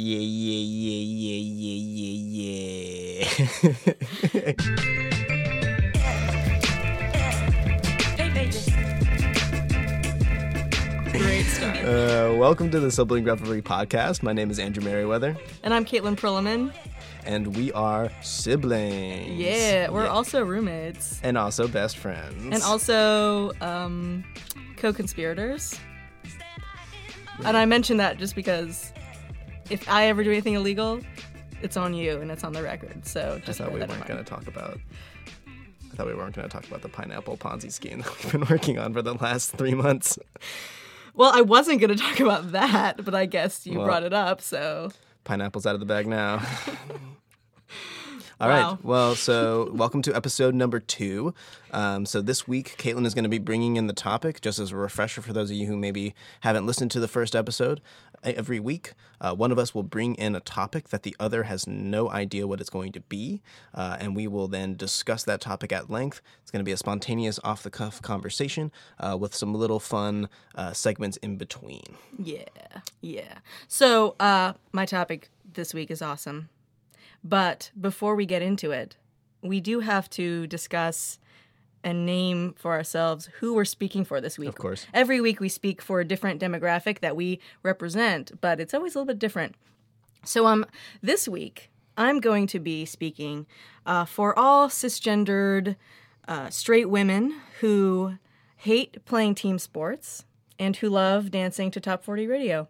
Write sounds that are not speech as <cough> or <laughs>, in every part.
Yeah, yeah, yeah, yeah, yeah, yeah, yeah. <laughs> Great start. uh, welcome to the Sibling Revelry podcast. My name is Andrew Merriweather, And I'm Caitlin Perlman. and we are siblings. Yeah, we're also roommates. and also best friends. And also um, co conspirators. And I mention that just because if I ever do anything illegal, it's on you and it's on the record. So I just thought we weren't going to talk about. I thought we weren't going to talk about the pineapple Ponzi scheme <laughs> that we've been working on for the last three months. Well, I wasn't going to talk about that, but I guess you Well- brought it up. So Pineapple's out of the bag now. <laughs> All right. Wow. Well, so <laughs> welcome to episode number two. Um, so this week, Caitlin is going to be bringing in the topic, just as a refresher for those of you who maybe haven't listened to the first episode. Every week, uh, one of us will bring in a topic that the other has no idea what it's going to be, uh, and we will then discuss that topic at length. It's going to be a spontaneous, off the cuff conversation uh, with some little fun uh, segments in between. Yeah, yeah. So, uh, my topic this week is awesome. But before we get into it, we do have to discuss and name for ourselves who we're speaking for this week. Of course. Every week we speak for a different demographic that we represent, but it's always a little bit different. So, um, this week I'm going to be speaking uh, for all cisgendered uh, straight women who hate playing team sports and who love dancing to top 40 radio.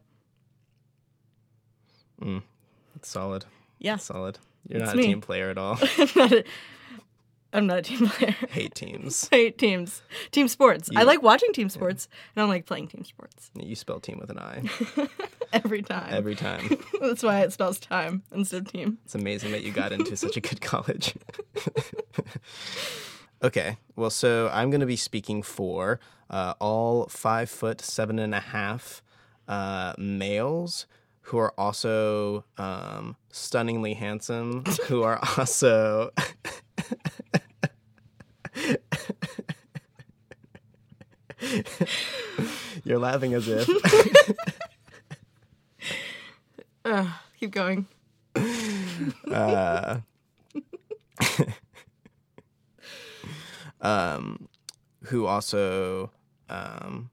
Mm, solid. Yeah, Solid. You're not me. a team player at all. <laughs> I'm not a, I'm not a team player. <laughs> Hate teams. <laughs> Hate teams, team sports. I like watching team sports. and I don't like playing team sports You spell team with an I every time. every time. That's why it spells time instead of team. It's amazing that you got into such a good college. okay, well, so I'm going to be speaking for uh, all five foot seven and a half uh, males who are also um, stunningly handsome, who are <laughs> also. You're laughing as if. <laughs> Ugh, keep going. uh, <laughs> um, who also um,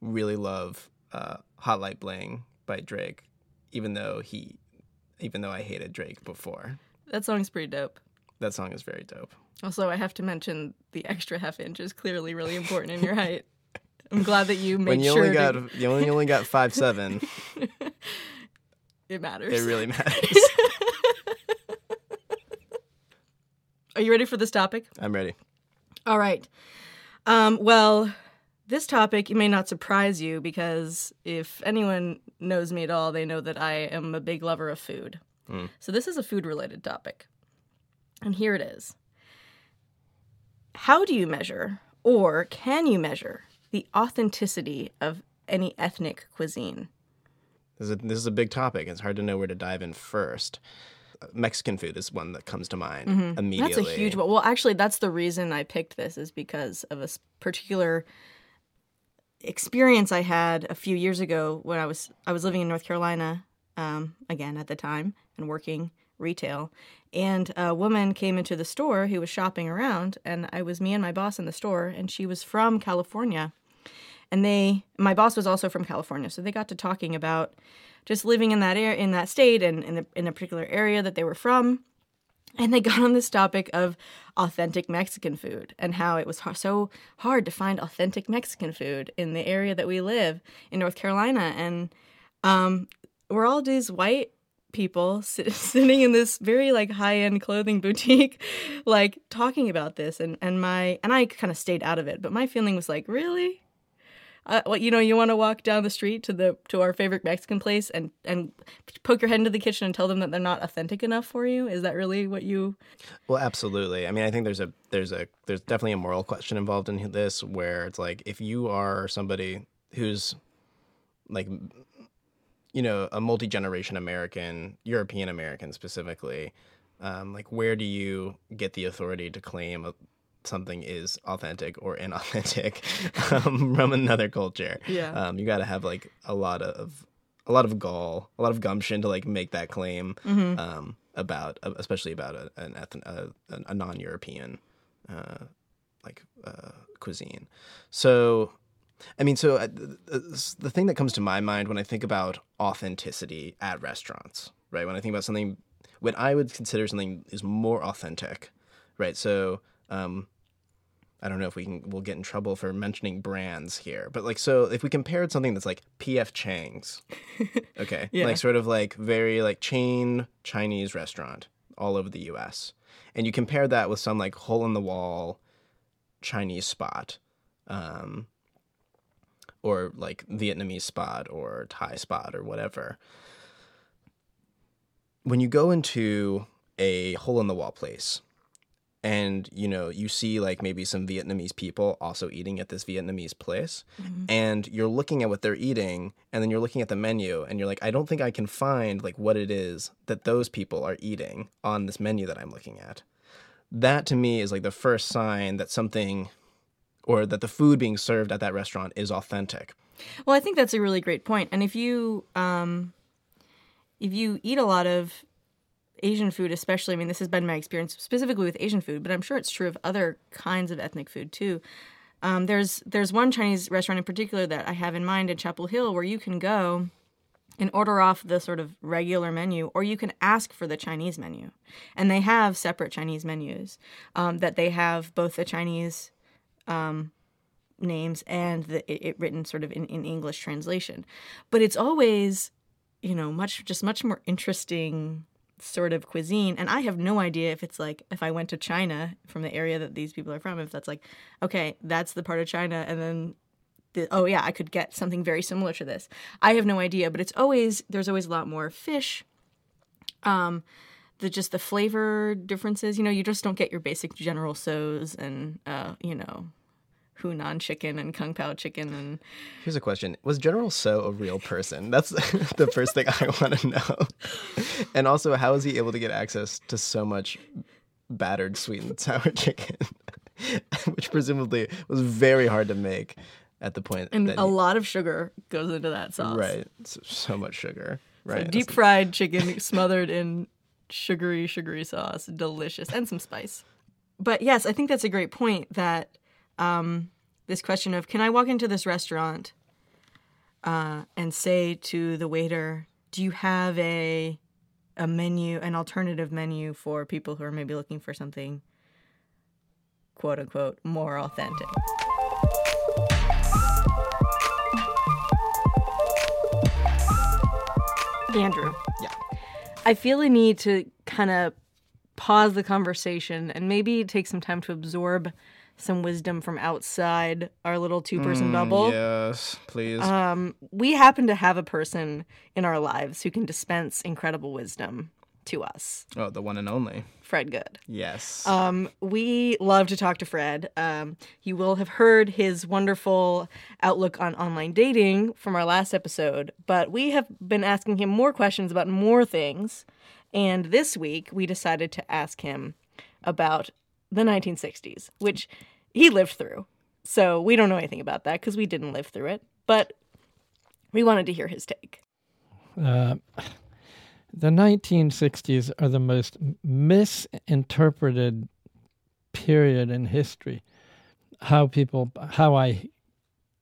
really love uh, Hotline Bling by Drake, even though he, even though I hated Drake before. That song's pretty dope. That song is very dope. Also, I have to mention the extra half inch is clearly really important in your height. I'm glad that you made When you sure only got to- you only, only got five seven, <laughs> it matters. it really matters. <laughs> Are you ready for this topic? I'm ready. All right. Um, well, this topic may not surprise you because if anyone knows me at all, they know that I am a big lover of food. So this is a food related topic. And here it is. How do you measure, or can you measure, the authenticity of any ethnic cuisine? This is a, this is a big topic. It's hard to know where to dive in first. Uh, Mexican food is one that comes to mind immediately. Mm-hmm. That's a huge one. Well, actually, that's the reason I picked this is because of a particular experience I had a few years ago when I was I was living in North Carolina um, again at the time and working retail. And a woman came into the store who was shopping around, and I was me and my boss in the store, and she was from California. And they, my boss was also from California, so they got to talking about just living in that air in that state and in, the, in a particular area that they were from and they got on this topic of authentic Mexican food and how it was har- so hard to find authentic Mexican food in the area that we live in North Carolina. And um, we're all these white people sit- <laughs> sitting in this very like high end clothing boutique, like talking about this. And and my and I kind of stayed out of it, but my feeling was like, really. Uh, well, you know, you want to walk down the street to the to our favorite Mexican place and and poke your head into the kitchen and tell them that they're not authentic enough for you. Is that really what you? Well, absolutely. I mean, I think there's a there's a there's definitely a moral question involved in this where it's like if you are somebody who's like you know, a multi-generation American, European American specifically, um, like where do you get the authority to claim a, something is authentic or inauthentic <laughs> um, from another culture? Yeah. Um, you got to have like a lot of a lot of gall, a lot of gumption to like make that claim um, about, especially about a, an ethn- a, a non-European uh, like uh, cuisine. So, I mean, so uh, the, the thing that comes to my mind when I think about authenticity at restaurants, right? When I think about something, when I would consider something is more authentic, right? So, um, I don't know if we can we'll get in trouble for mentioning brands here, but like so if we compared something that's like PF Chang's, <laughs> okay, Yeah. like sort of like very like chain Chinese restaurant all over the U.S. and you compare that with some like hole in the wall Chinese spot, um, or like Vietnamese spot or Thai spot or whatever. When you go into a hole in the wall place and you know you see like maybe some vietnamese people also eating at this vietnamese place and you're looking at what they're eating and then you're looking at the menu and you're like i don't think i can find like what it is that those people are eating on this menu that i'm looking at that to me is like the first sign that something or that the food being served at that restaurant is authentic Well, I think that's a really great. And if you um, if you eat a lot of Asian food, especially, I mean, this has been my experience specifically with Asian food, but I'm sure it's true of other kinds of ethnic food too. Um, there's there's one Chinese restaurant in particular that I have in mind in Chapel Hill where you can go and order off the sort of regular menu, or you can ask for the Chinese menu, and they have separate Chinese menus um, that they have both the Chinese names and the, it, it written sort of in, in English translation. But it's always, you know, much just much more interesting sort of cuisine. And I have no idea if it's like if I went to China from the area that these people are from, if that's like, okay, that's the part of China, and then. The, oh yeah, I could get something very similar to this. I have no idea, but it's always there's always a lot more fish. Um, the just the flavor differences. You know, you just don't get your basic General Tso's and uh, you know, Hunan chicken and Kung Pao chicken and Here's a question: Was General Tso a real person? That's <laughs> the first thing I want to know. And also, how is he able to get access to so much battered sweet and sour <laughs> chicken, <laughs> which presumably was very hard to make at the point. and that a he- lot of sugar goes into that sauce. right, so, so much sugar, So right? deep fried chicken smothered in sugary, sugary sauce, delicious, and some spice. But yes, I think that's a great point. That um, this question of can I walk into this restaurant uh, and say to the waiter, "Do you have a a menu, an alternative menu for people who are maybe looking for something quote unquote more authentic?" Andrew. Yeah. I feel a need to kind of pause the conversation and maybe take some time to absorb some wisdom from outside our little two person bubble. Yes, please. Um, we happen to have a person in our lives who can dispense incredible wisdom to us. oh, the one and only. Fred Good. Yes. Um, we love to talk to Fred. Um, you will have heard his wonderful outlook on online dating from our last episode, but we have been asking him more questions about more things. And this week, we decided to ask him about the 1960s, which he lived through. So we don't know anything about that because we didn't live through it, but we wanted to hear his take. Uh, the 1960s are the most misinterpreted period in history. How people, how I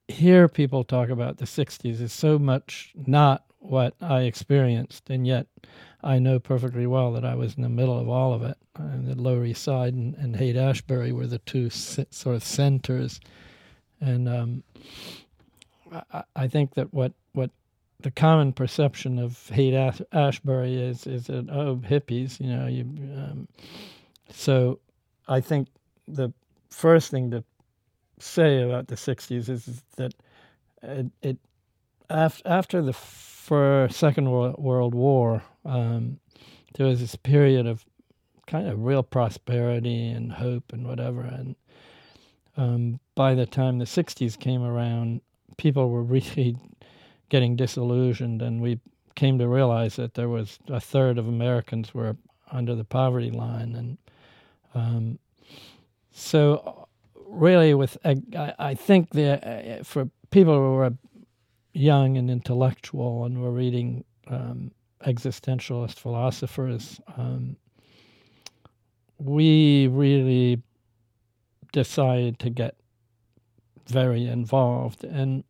hear people talk about the 60s is so much not what I experienced, and yet I know perfectly well that I was in the middle of all of it. And the Lower East Side and, and Haight Ashbury were the two sort of centers, and um, I, I think that what what the common perception of Haight Ash- Ashbury is is that oh hippies, you know, you. Um, so, I think the first thing to say about the '60s is, is that it, it after after the for Second World, War, um, there was this period of kind of real prosperity and hope and whatever, and um, by the time the '60s came around, people were <laughs> really getting disillusioned, and we came to realize that there was a third of Americans were under the poverty line, and um, so really, with I, I think the uh, for people who were young and intellectual and were reading um, existentialist philosophers, um, we really decided to get very involved. And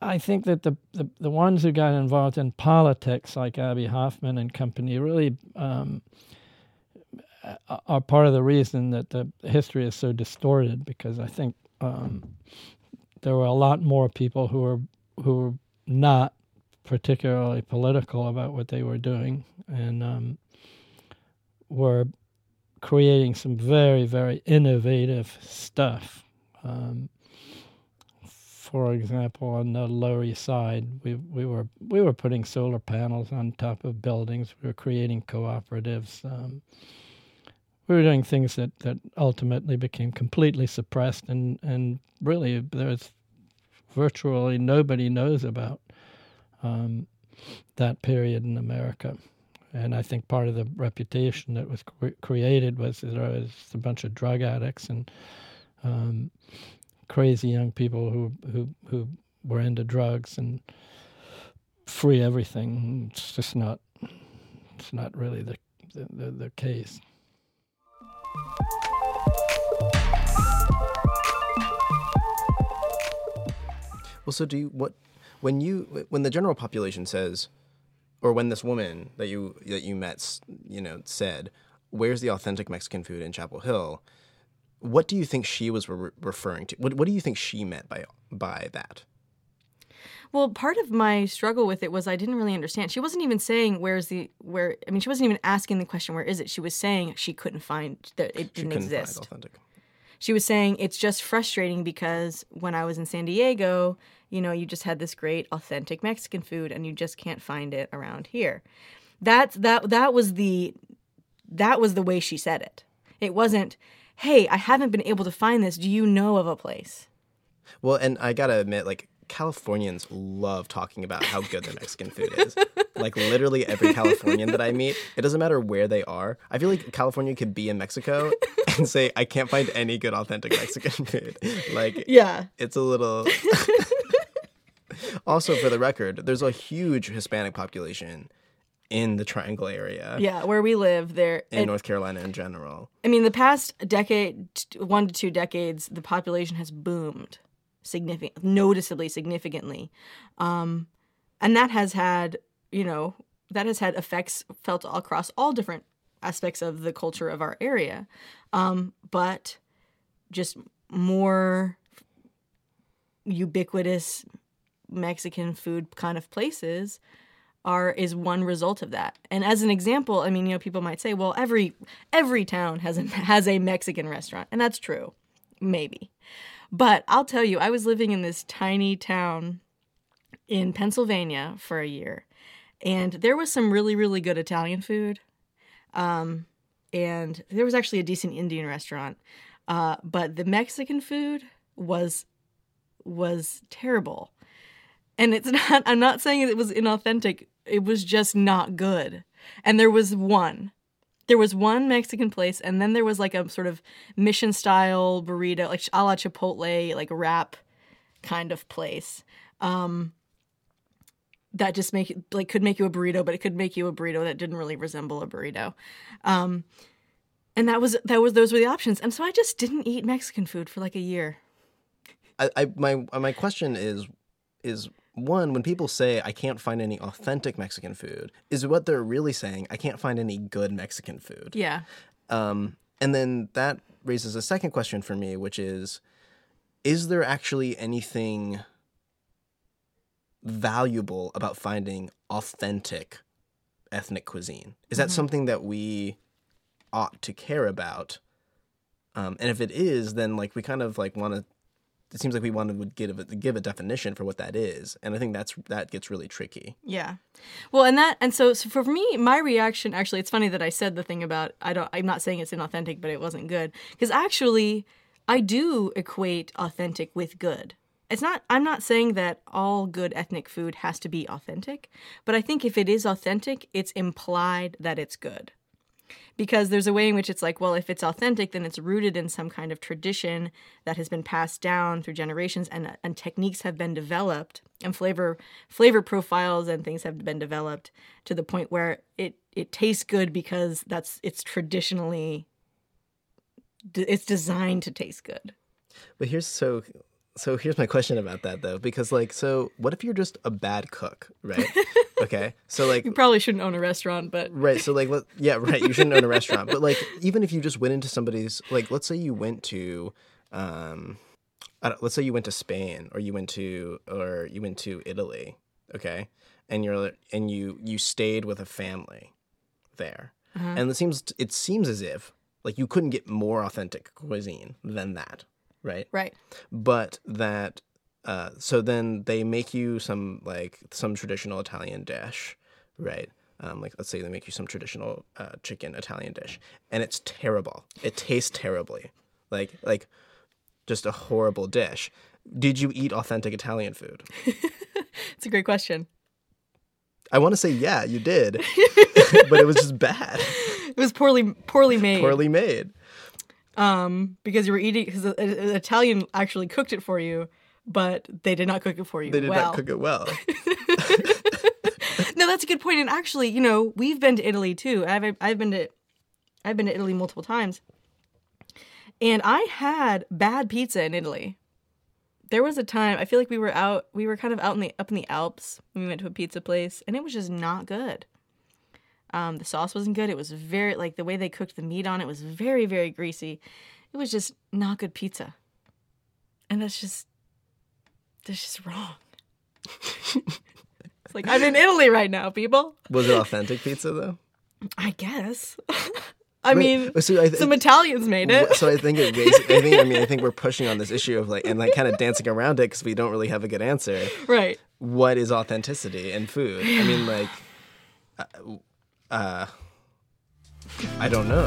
I think that the, the, the ones who got involved in politics, like Abbie Hoffman and company, really um, are part of the reason that the history is so distorted. Because I think um, there were a lot more people who were who were not particularly political about what they were doing, and um, were creating some very very innovative stuff. Um, for example, on the Lower East Side, we we were we were putting solar panels on top of buildings. We were creating cooperatives. Um, we were doing things that, that ultimately became completely suppressed, and and really there's virtually nobody knows about um, that period in America. And I think part of the reputation that was cre- created was there was a bunch of drug addicts and um, crazy young people who, who who were into drugs and free everything. It's just not. It's not really the the, the, the case. Well, so do you what when you when the general population says, or when this woman that you that you met, you know, said, "Where's the authentic Mexican food in Chapel Hill?" What do you think she was re- referring to? What What do you think she meant by by that? Well, part of my struggle with it was I didn't really understand. She wasn't even saying where's the where. I mean, she wasn't even asking the question where is it. She was saying she couldn't find that it She didn't exist. authentic. She was saying it's just frustrating because when I was in San Diego, you know, you just had this great authentic Mexican food and you just can't find it around here. That's that that was the that was the way she said it. It wasn't, "Hey, I haven't been able to find this. Do you know of a place?" Well, and I gotta admit, like Californians love talking about how good their Mexican food is. like literally every Californian that I meet, it doesn't matter where they are. I feel like California could be in Mexico <laughs> and say, "I can't find any good authentic Mexican <laughs> food." Like, Yeah. it's a little. <laughs> also, for the record, there's a huge Hispanic population in the Triangle area. Yeah, where we live there In North Carolina in general. I mean, the past decade, one to two decades, the population has boomed significant, noticeably, significantly, um, and that has had, you know, that has had effects felt across all different aspects of the culture of our area, um, but just more ubiquitous Mexican food kind of places are is one result of that. And as an example, I mean, you know, people might say, well, every every town has a <laughs> has a Mexican restaurant, and that's true, maybe. But I'll tell you, I was living in this tiny town in Pennsylvania for a year, and there was some really really good Italian food, um, and there was actually a decent Indian restaurant, uh, but the Mexican food was was terrible. And it's <laughs> not I'm not saying it was inauthentic. It was just not good. And there was one. There was one Mexican place and then there was like a sort of mission style burrito, like a la Chipotle, like wrap kind of place. Um that just make like could make you a burrito, but it could make you a burrito that didn't really resemble a burrito. Um and that was that was those were the options. And so I just didn't eat Mexican food for like a year. I, I my my question is is one when people say I can't find any authentic Mexican food is what they're really saying I can't find any good Mexican food. Yeah. Um, and then that raises a second question for me, which is is there actually anything valuable about finding authentic ethnic cuisine? Is that something that we ought to care about? Um, and if it is, then like we kind of like want to. It seems like we want to would give a, give a definition for what that is, and I think that's that gets really tricky. Yeah. Well, and that and so, so for me, my reaction actually, it's funny that I said the thing about I don't. I'm not saying it's inauthentic, but it wasn't good because actually, I do equate authentic with good. It's not. I'm not saying that all good ethnic food has to be authentic, but I think if it is authentic, it's implied that it's good. because there's a way in which it's like, well, if it's authentic, then it's rooted in some kind of tradition that has been passed down through generations, and and techniques have been developed, and flavor flavor profiles and things have been developed to the point where it it tastes good because that's it's traditionally it's designed to taste good. But here's so so here's my question about that though because like so what if you're just a bad cook right? <laughs> Okay so like You probably shouldn't own a restaurant, but right so like let, yeah right you shouldn't own a <laughs> restaurant but like even if you just went into somebody's like let's say you went to um I don't, let's say you went to Spain or you went to or you went to Italy okay and you're and you you stayed with a family there and it seems it seems as if like you couldn't get more authentic cuisine than that right right. but that uh, so then they make you some like some traditional Italian dish, right? Um, like let's say they make you some traditional uh, chicken Italian dish, and it's terrible. It tastes terribly, like like just a horrible dish. Did you eat authentic Italian food? <laughs> It's a great question. I want to say yeah, you did, <laughs> <laughs> but it was just bad, It was poorly poorly made. poorly made. Um, because you were eating because an Italian actually cooked it for you, but they did not cook it for you. They did well. not cook it well. <laughs> no, that's a good point. And actually, you know, we've been to Italy too. I've I've been to I've been to Italy multiple times, and I had bad pizza in Italy. There was a time I feel like we were out we were kind of out in the up in the Alps when we went to a pizza place, and it was just not good. Um, the sauce wasn't good. It was very like the way they cooked the meat on it was very very greasy. It was just not good pizza, and that's just that's just wrong. it's like I'm in Italy right now, people. Was it authentic pizza though? I guess. <laughs> I mean, so I th- some Italians made it. So I think it <laughs> I think I mean I think we're pushing on this issue of like and like kind of dancing around it because we don't really have a good answer. Right. What is authenticity in food? I mean like, uh, I don't know.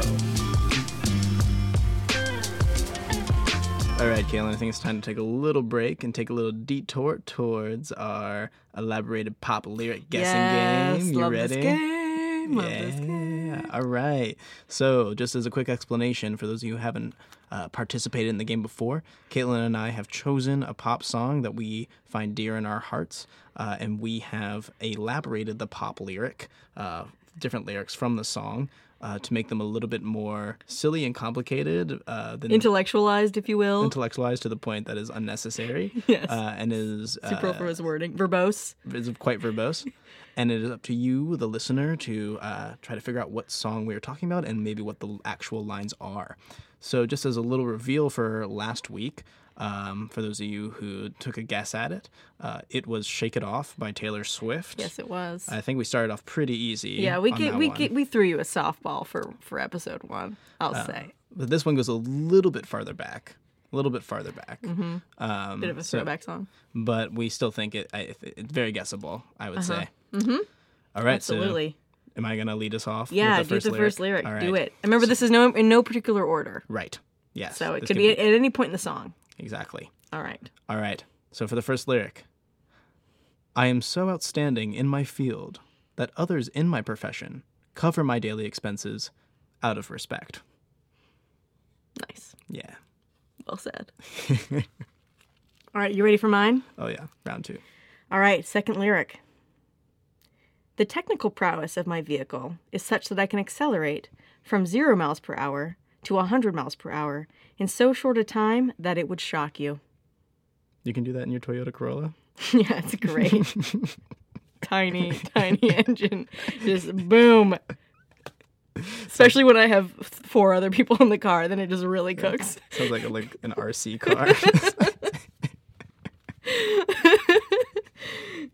All right, Caitlin, I think it's time to take a little break and take a little detour towards our elaborated pop lyric guessing yes, game. You love ready? This game. Love this game. Yeah. All right. So, just as a quick explanation for those of you who haven't uh, participated in the game before, Caitlin and I have chosen a pop song that we find dear in our hearts, uh, and we have elaborated the pop lyric, uh, different lyrics from the song. Uh, to make them a little bit more silly and complicated uh, than Intellectualized, if you will. intellectualized to the point that is unnecessary <laughs> Yes. uh, and is uh, Superfluous wording. Verbose. is quite verbose. And it is up to you, the listener, to uh, try to figure out what song we are talking about and maybe what the actual lines are. So, just as a little reveal for last week, um, for those of you who took a guess at it, uh, it was "Shake It Off" by Taylor Swift. Yes, it was. I think we started off pretty easy. yeah, we get, we get, we threw you a softball for for episode one. I'll say but this one goes a little bit farther back, a little bit farther back. Um, Mm-hmm. bit of a so- throwback song. but we still think it. I, it's very guessable. I would say. Mm-hmm. All right. Absolutely. So, am I gonna lead us off? yeah, with the do first the lyric? first lyric. All Do right. it. Remember, this is no in no particular order, Right. Yes. so it this could be at, at any point in the song. Exactly. All right. All right. So for the first lyric, I am so outstanding in my field that others in my profession cover my daily expenses out of respect. Nice. Yeah. Well said. <laughs> All right, you ready for mine? Oh yeah. Round two. All right, second lyric. The technical prowess of my vehicle is such that I can accelerate from 0 miles per hour to 100 miles per hour in so short a time that it would shock you. You can do that in your Toyota Corolla. <laughs> yeah, it's great. <laughs> tiny, tiny engine. Just boom. Especially when I have four other people in the car, then it just really cooks. Sounds like a, like an RC <laughs> car.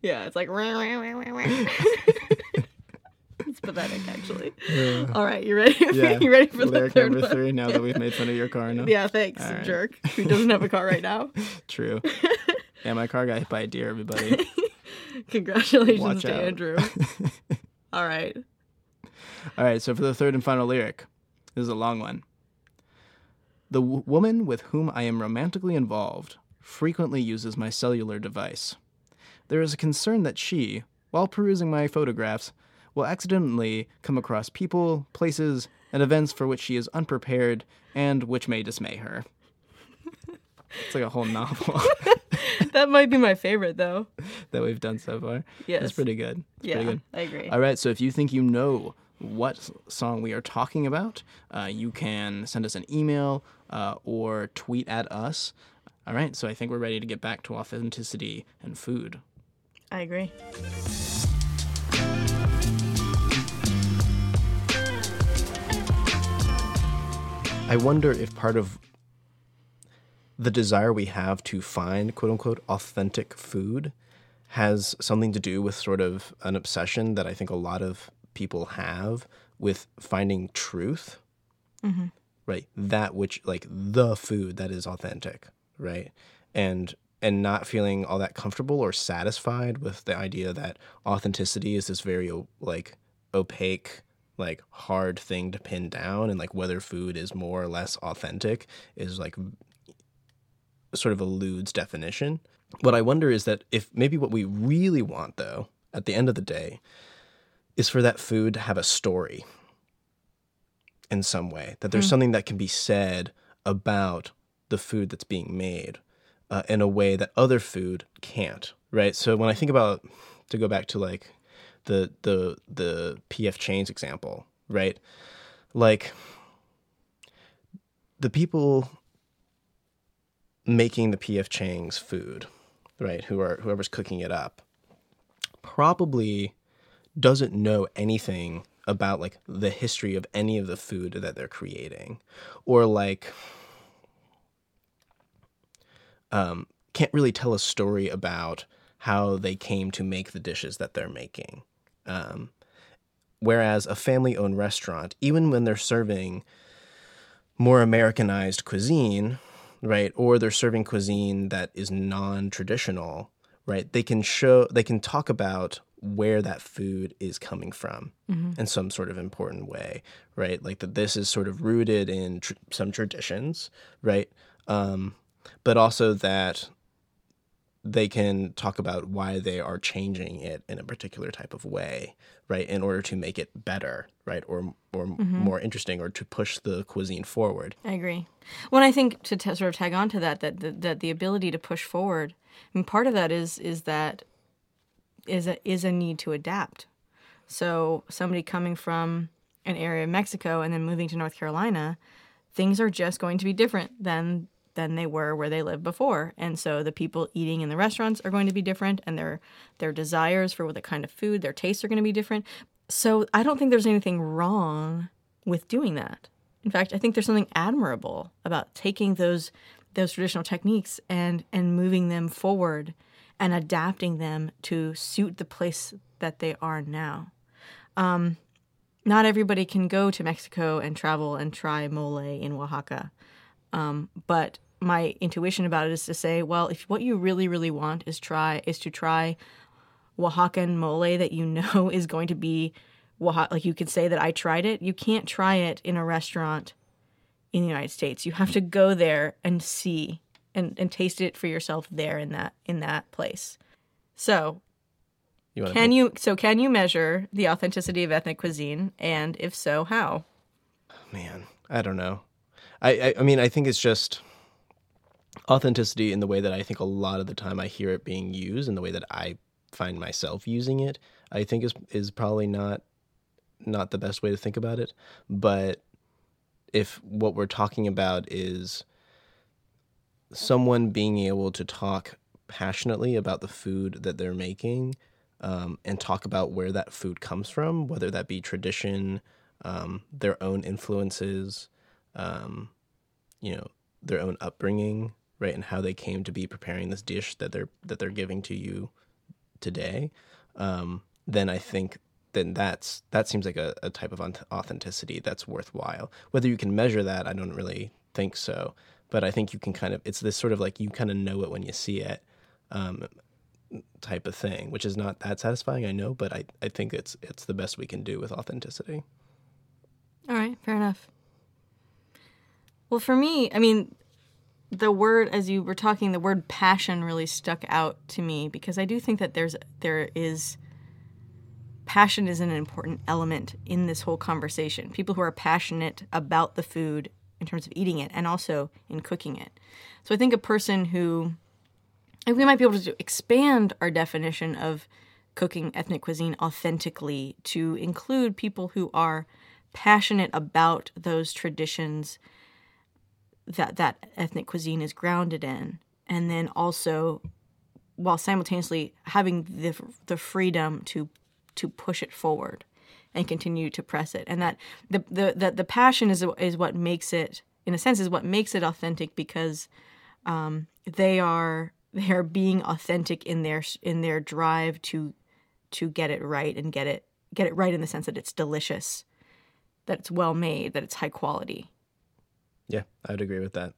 Yeah, it's like pathetic actually. All right, you ready? <laughs> yeah. you ready for the lyric third number one? three? Now that we've made fun of your car enough. Yeah, thanks, right. jerk. Who doesn't have a car right now? <laughs> True. <laughs> yeah, my car got hit by a deer. Everybody. Congratulations Watch to out. Andrew. All right. All right, so for the third and final lyric, this is a long one. The w- woman with whom I am romantically involved frequently uses my cellular device. There is a concern that she, while perusing my photographs, will accidentally come across people, places, and events for which she is unprepared and which may dismay her. it's like a whole novel <laughs> that might be my favorite, though. <laughs> that we've done so far. Yes. It's pretty good. It's yeah, pretty good. I agree. All right, so if you think you know what song we are talking about, uh, you can send us an email uh, or tweet at us. All right, so I think we're ready to get back to authenticity and food. I agree. I wonder if part of the desire we have to find quote unquote authentic food has something to do with sort of an obsession that I think a lot of people have with finding truth. Mm-hmm. Right. That which like the food that is authentic, right? And and not feeling all that comfortable or satisfied with the idea that authenticity is this very like opaque like hard thing to pin down and like whether food is more or less authentic is like sort of eludes definition. What I wonder is that if maybe what we really want though at the end of the day is for that food to have a story in some way that there's something that can be said about the food that's being made uh, in a way that other food can't right so when i think about to go back to like the the the pf chang's example right? Like the people making the pf chang's food right who are whoever's cooking it up probably doesn't know anything about like the history of any of the food that they're creating or like um, can't really tell a story about how they came to make the dishes that they're making um, whereas a family owned restaurant even when they're serving more americanized cuisine right or they're serving cuisine that is non-traditional right they can show they can talk about where that food is coming from in some sort of important way right? Like that this is sort of rooted in tr- some traditions right? Um, but also that they can talk about why they are changing it in a particular type of way right in order to make it better right or or mm-hmm. more interesting or to push the cuisine forward I agree. When I think to t- sort of tag on to that, that that, that the ability to push forward, I mean, part of that is is that is a is a need to adapt. So somebody coming from an area of Mexico and then moving to North Carolina, things are just going to be different than than they were where they lived before. And so the people eating in the restaurants are going to be different and their their desires for what the kind of food, their tastes are going to be different. So I don't think there's anything wrong with doing that. In fact, I think there's something admirable about taking those those traditional techniques and and moving them forward and adapting them to suit the place that they are now. Um, not everybody can go to Mexico and travel and try mole in Oaxaca. Um, but my intuition about it is to say, well, if what you really, really want is try is to try Oaxacan mole that you <laughs> know is going to be Oaxaca, like you could say that I tried it. You can't try it in a restaurant in the United States. You have to go there and see and, and taste it for yourself there in that in that place. So you can you so can you measure the authenticity of ethnic cuisine and if so how? man i don't know I, I i mean i think it's just authenticity in the way that i think a lot of the time i hear it being used and the way that i find myself using it i think is is probably not not the best way to think about it. But if what we're talking about is someone being able to talk passionately about the food that they're making um, and talk about where that food comes from, whether that be tradition, um, their own influences, um, you know, their own upbringing, right, and how they came to be preparing this dish that they're that they're giving to you today. Um, then I think then that's that seems like a, a type of authenticity that's worthwhile. Whether you can measure that, I don't really think so. But I think you can kind of it's this sort of like you kind of know it when you see it um, type of thing, which is not that satisfying, I know, but I, I think it's it's the best we can do with authenticity. All right, fair enough. Well, for me, I mean, the word as you were talking, the word passion really stuck out to me because I do think that there's there is passion is an important element in this whole conversation. People who are passionate about the food in terms of eating it and also in cooking it. So I think a person who, we might be able to expand our definition of cooking ethnic cuisine authentically to include people who are passionate about those traditions that that ethnic cuisine is grounded in. And then also while simultaneously having the the freedom to to push it forward and continue to press it. And that the the the, the passion is is what makes it in a sense is what makes it authentic because um, they are <laughs> they are being authentic in their in their drive to to get it right and get it get it right in the sense that it's delicious that it's well made that it's high quality Yeah, I would agree with that.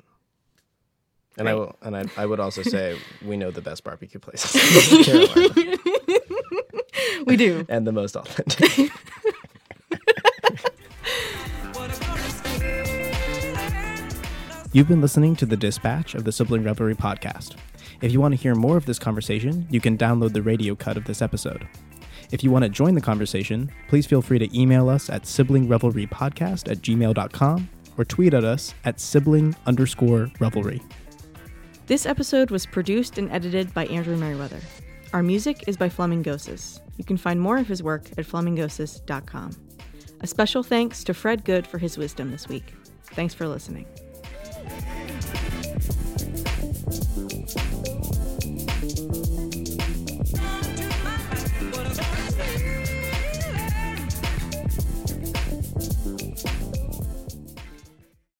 And I will, and I, I would also say we know the best barbecue places in North Carolina we do and the most authentic. <laughs> You've been listening to the dispatch of the Sibling Revelry podcast. If you want to hear more of this conversation, you can download the radio cut of this episode. If you want to join the conversation, please feel free to email us at siblingrevelrypodcast at gmail.com or tweet at us at sibling underscore revelry. This episode was produced and edited by Andrew Merriweather. Our music is by Flamingosis. You can find more of his work at flamingosis.com. A special thanks to Fred Good for his wisdom this week. Thanks for listening.